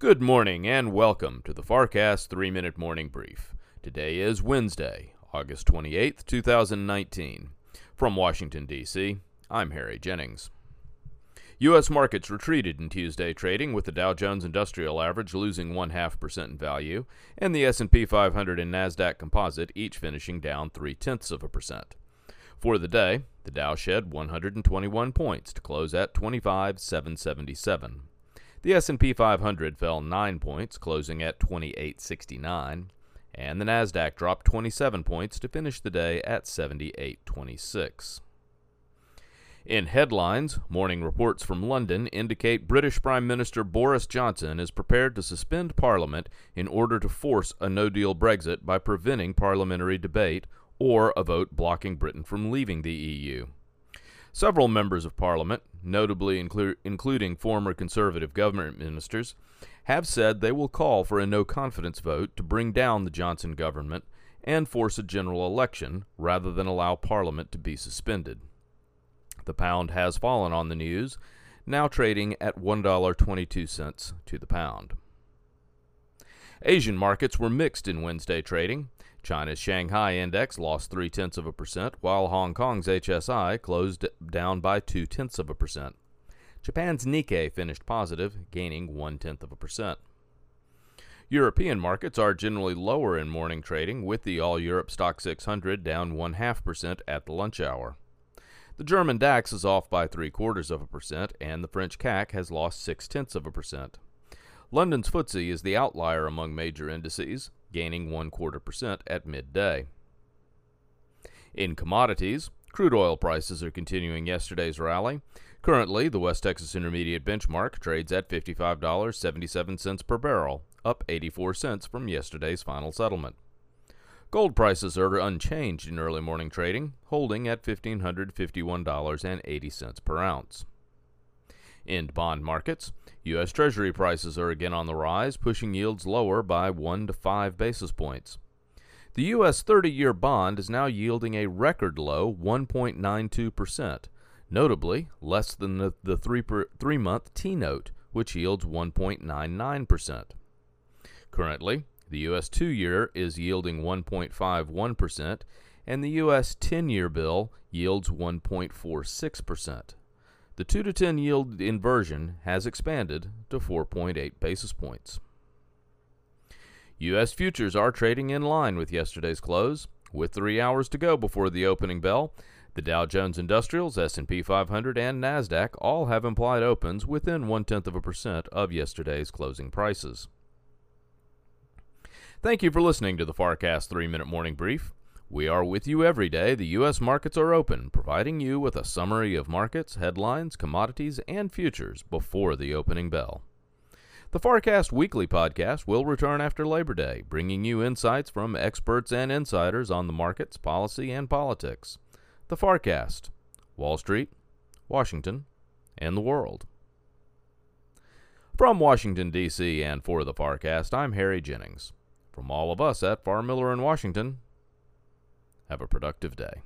Good morning and welcome to the FarrCast 3 Minute Morning Brief. Today is Wednesday, August 28th, 2019. From Washington, D.C., I'm Harry Jennings. U.S. markets retreated in Tuesday trading with the Dow Jones Industrial Average losing one half percent in value, and the S&P 500 and Nasdaq Composite each finishing down three tenths of a percent. For the day, the Dow shed 121 points to close at 25,777. The S&P 500 fell 9 points, closing at 2869, and the Nasdaq dropped 27 points to finish the day at 7826. In headlines, morning reports from London indicate British Prime Minister Boris Johnson is prepared to suspend Parliament in order to force a no deal Brexit by preventing parliamentary debate or a vote blocking Britain from leaving the EU. Several members of Parliament, notably inclu- including former Conservative government ministers, have said they will call for a no confidence vote to bring down the Johnson government and force a general election rather than allow Parliament to be suspended. The pound has fallen on the news, now trading at $1.22 to the pound. Asian markets were mixed in Wednesday trading. China's Shanghai index lost three tenths of a percent, while Hong Kong's HSI closed down by two tenths of a percent. Japan's Nikkei finished positive, gaining one tenth of a percent. European markets are generally lower in morning trading, with the All Europe Stoxx 600 down one half percent at the lunch hour. The German DAX is off by three quarters of a percent, and the French CAC has lost six tenths of a percent. London's FTSE is the outlier among major indices, gaining one quarter percent at midday. In commodities, crude oil prices are continuing yesterday's rally. Currently, the West Texas Intermediate benchmark trades at $55.77 per barrel, up 84 cents from yesterday's final settlement. Gold prices are unchanged in early morning trading, holding at $1,551.80 per ounce. In bond markets, U.S. Treasury prices are again on the rise, pushing yields lower by 1 to 5 basis points. The U.S. 30 year bond is now yielding a record low 1.92%, notably less than the, the three, three month T note, which yields 1.99%. Currently, the U.S. two year is yielding 1.51%, and the U.S. 10 year bill yields 1.46%. The 2 to 10 yield inversion has expanded to 4.8 basis points. U.S. futures are trading in line with yesterday's close. With 3 hours to go before the opening bell, the Dow Jones Industrials, S&P 500, and Nasdaq all have implied opens within one tenth of a percent of yesterday's closing prices. Thank you for listening to the FarrCast 3-Minute Morning Brief. We are with you every day. The U.S. markets are open, providing you with a summary of markets, headlines, commodities, and futures before the opening bell. The FarrCast Weekly podcast will return after Labor Day, bringing you insights from experts and insiders on the markets, policy, and politics. The FarrCast, Wall Street, Washington, and the world. From Washington, D.C., and for the FarrCast, I'm Harry Jennings. From all of us at Farr Miller in Washington, have a productive day.